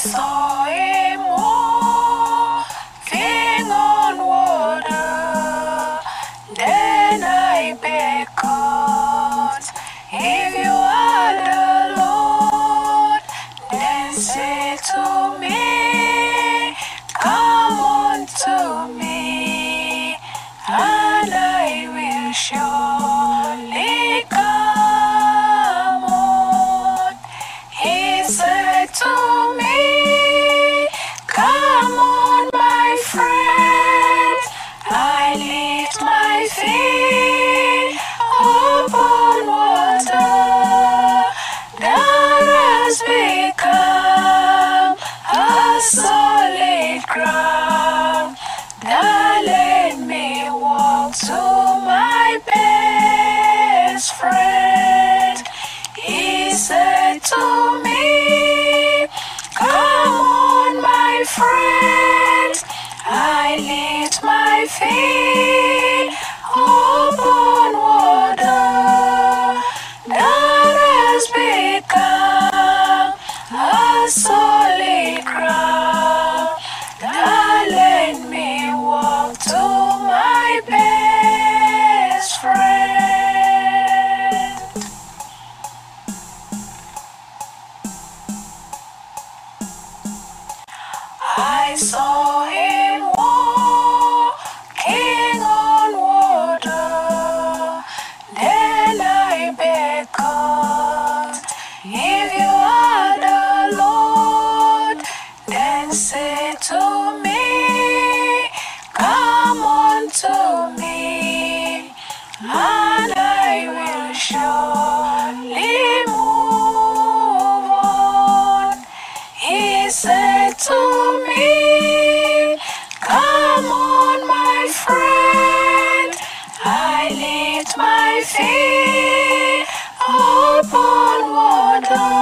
saw. feel and say to me, Come on to me, and I will surely move on. He said to me, Come on, my friend, I lift my feet upon water.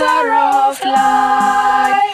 water of life.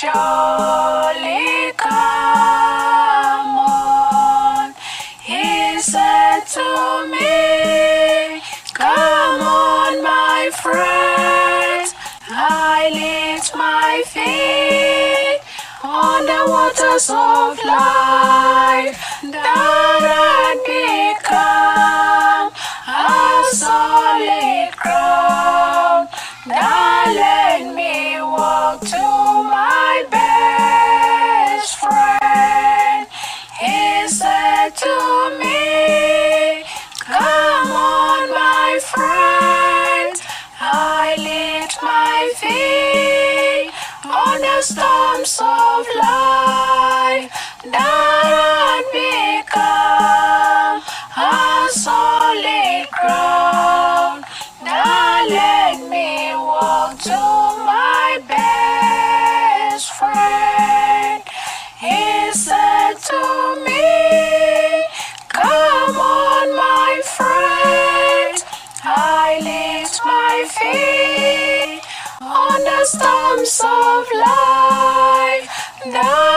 surely come on. He said to me, Come on, my friend! I lift my feet on the waters of life. storms of life. Storms of life. The